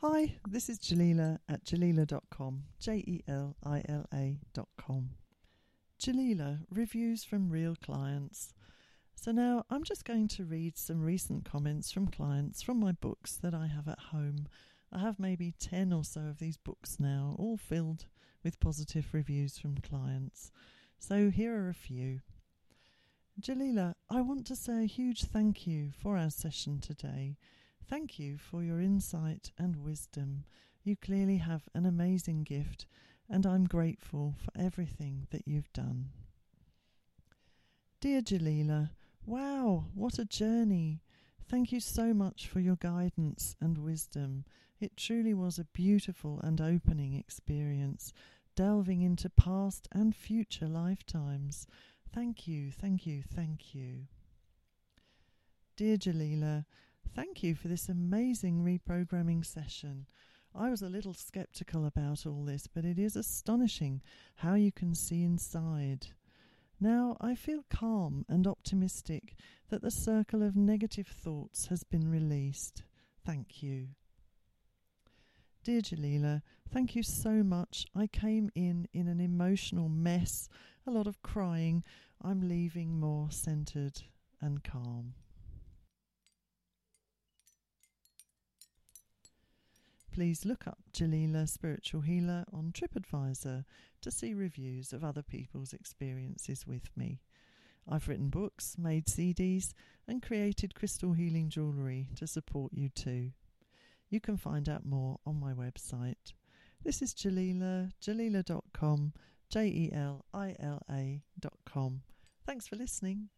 Hi, this is Jelila at jelila.com, J E L I L A.com. Jelila, reviews from real clients. So now I'm just going to read some recent comments from clients from my books that I have at home. I have maybe 10 or so of these books now, all filled with positive reviews from clients. So here are a few. Jelila, I want to say a huge thank you for our session today. Thank you for your insight and wisdom. You clearly have an amazing gift, and I'm grateful for everything that you've done. Dear Jelila, wow, what a journey! Thank you so much for your guidance and wisdom. It truly was a beautiful and opening experience, delving into past and future lifetimes. Thank you, thank you, thank you. Dear Jelila, Thank you for this amazing reprogramming session. I was a little skeptical about all this, but it is astonishing how you can see inside. Now I feel calm and optimistic that the circle of negative thoughts has been released. Thank you. Dear Jelila, thank you so much. I came in in an emotional mess, a lot of crying. I'm leaving more centered and calm. Please look up Jelila Spiritual Healer on TripAdvisor to see reviews of other people's experiences with me. I've written books, made CDs, and created crystal healing jewellery to support you too. You can find out more on my website. This is Jelila, jelila.com, J E L I L A.com. Thanks for listening.